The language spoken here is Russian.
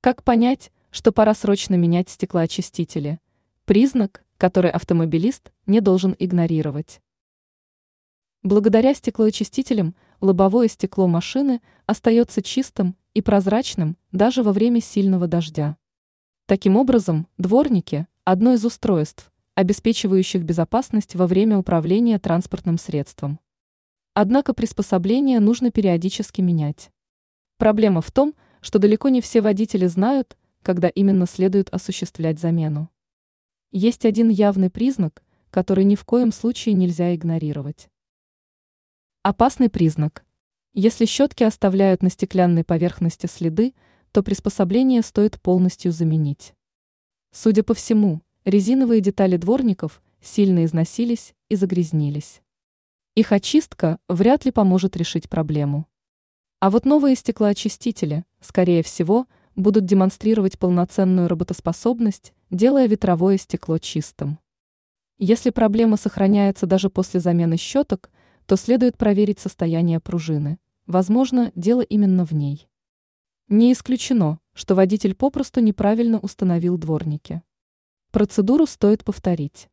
Как понять, что пора срочно менять стеклоочистители? Признак, который автомобилист не должен игнорировать. Благодаря стеклоочистителям лобовое стекло машины остается чистым и прозрачным даже во время сильного дождя. Таким образом, дворники – одно из устройств, обеспечивающих безопасность во время управления транспортным средством. Однако приспособление нужно периодически менять. Проблема в том, что далеко не все водители знают, когда именно следует осуществлять замену. Есть один явный признак, который ни в коем случае нельзя игнорировать. Опасный признак. Если щетки оставляют на стеклянной поверхности следы, то приспособление стоит полностью заменить. Судя по всему, резиновые детали дворников сильно износились и загрязнились. Их очистка вряд ли поможет решить проблему. А вот новые стеклоочистители, скорее всего, будут демонстрировать полноценную работоспособность, делая ветровое стекло чистым. Если проблема сохраняется даже после замены щеток, то следует проверить состояние пружины. Возможно, дело именно в ней. Не исключено, что водитель попросту неправильно установил дворники. Процедуру стоит повторить.